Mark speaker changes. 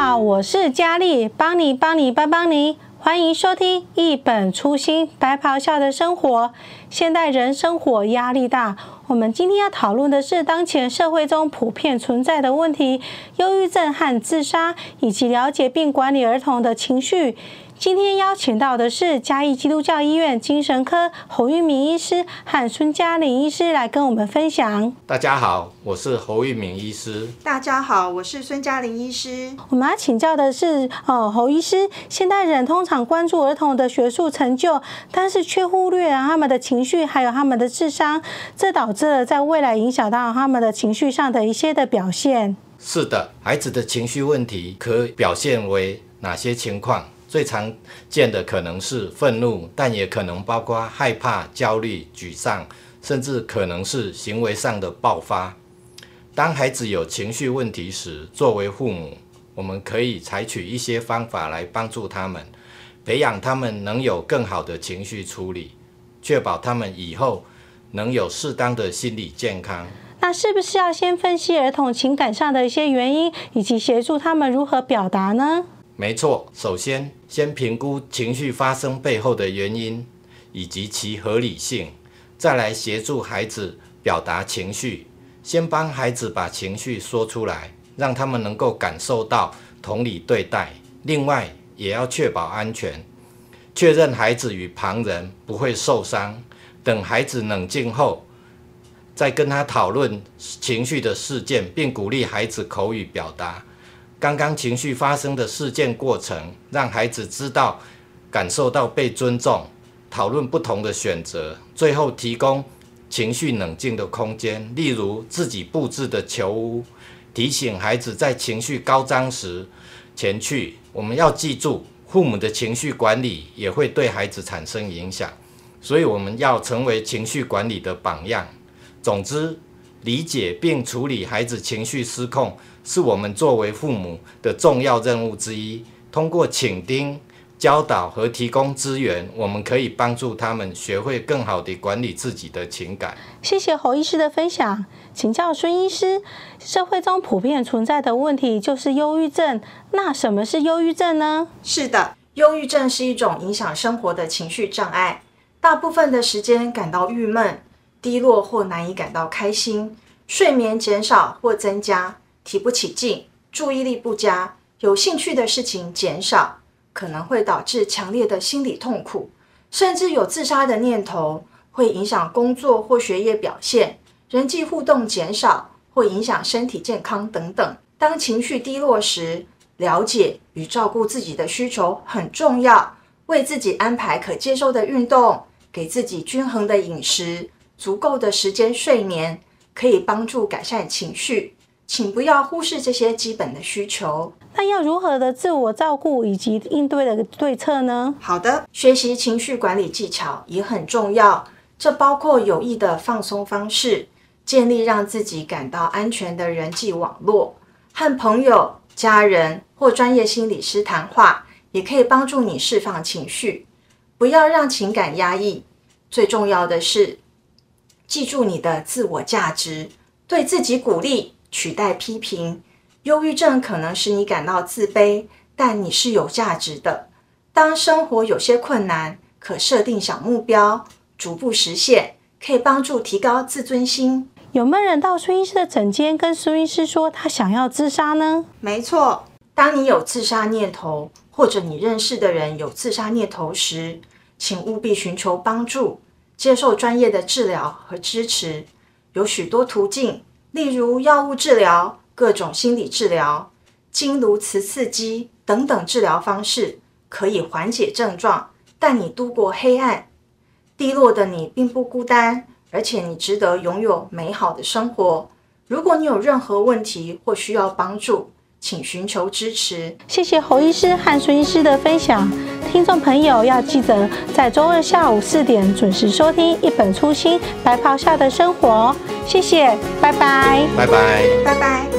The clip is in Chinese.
Speaker 1: 好，我是佳丽，帮你帮你帮帮你，欢迎收听一本初心白袍下的生活。现代人生活压力大，我们今天要讨论的是当前社会中普遍存在的问题——忧郁症和自杀，以及了解并管理儿童的情绪。今天邀请到的是嘉义基督教医院精神科侯玉明医师和孙嘉玲医师来跟我们分享。
Speaker 2: 大家好，我是侯玉明医师。
Speaker 3: 大家好，我是孙嘉玲医师。
Speaker 1: 我们要请教的是，哦，侯医师，现代人通常关注儿童的学术成就，但是却忽略了他们的情绪，还有他们的智商，这导致了在未来影响到他们的情绪上的一些的表现。
Speaker 2: 是的，孩子的情绪问题可表现为哪些情况？最常见的可能是愤怒，但也可能包括害怕、焦虑、沮丧，甚至可能是行为上的爆发。当孩子有情绪问题时，作为父母，我们可以采取一些方法来帮助他们，培养他们能有更好的情绪处理，确保他们以后能有适当的心理健康。
Speaker 1: 那是不是要先分析儿童情感上的一些原因，以及协助他们如何表达呢？
Speaker 2: 没错，首先先评估情绪发生背后的原因以及其合理性，再来协助孩子表达情绪。先帮孩子把情绪说出来，让他们能够感受到同理对待。另外，也要确保安全，确认孩子与旁人不会受伤。等孩子冷静后，再跟他讨论情绪的事件，并鼓励孩子口语表达。刚刚情绪发生的事件过程，让孩子知道、感受到被尊重，讨论不同的选择，最后提供情绪冷静的空间，例如自己布置的球屋，提醒孩子在情绪高涨时前去。我们要记住，父母的情绪管理也会对孩子产生影响，所以我们要成为情绪管理的榜样。总之，理解并处理孩子情绪失控，是我们作为父母的重要任务之一。通过倾听、教导和提供资源，我们可以帮助他们学会更好地管理自己的情感。
Speaker 1: 谢谢侯医师的分享。请教孙医师，社会中普遍存在的问题就是忧郁症。那什么是忧郁症呢？
Speaker 3: 是的，忧郁症是一种影响生活的情绪障碍，大部分的时间感到郁闷。低落或难以感到开心，睡眠减少或增加，提不起劲，注意力不佳，有兴趣的事情减少，可能会导致强烈的心理痛苦，甚至有自杀的念头，会影响工作或学业表现，人际互动减少，或影响身体健康等等。当情绪低落时，了解与照顾自己的需求很重要，为自己安排可接受的运动，给自己均衡的饮食。足够的时间睡眠可以帮助改善情绪，请不要忽视这些基本的需求。
Speaker 1: 那要如何的自我照顾以及应对的对策呢？
Speaker 3: 好的，学习情绪管理技巧也很重要，这包括有益的放松方式，建立让自己感到安全的人际网络，和朋友、家人或专业心理师谈话，也可以帮助你释放情绪。不要让情感压抑，最重要的是。记住你的自我价值，对自己鼓励，取代批评。忧郁症可能使你感到自卑，但你是有价值的。当生活有些困难，可设定小目标，逐步实现，可以帮助提高自尊心。
Speaker 1: 有没有人到孙医师的诊间跟孙医师说他想要自杀呢？
Speaker 3: 没错，当你有自杀念头，或者你认识的人有自杀念头时，请务必寻求帮助。接受专业的治疗和支持，有许多途径，例如药物治疗、各种心理治疗、经颅磁刺激等等治疗方式，可以缓解症状，带你度过黑暗。低落的你并不孤单，而且你值得拥有美好的生活。如果你有任何问题或需要帮助，请寻求支持。
Speaker 1: 谢谢侯医师和孙医师的分享。听众朋友要记得在周二下午四点准时收听《一本初心白袍下的生活》。谢谢，拜拜，
Speaker 2: 拜拜，
Speaker 3: 拜拜。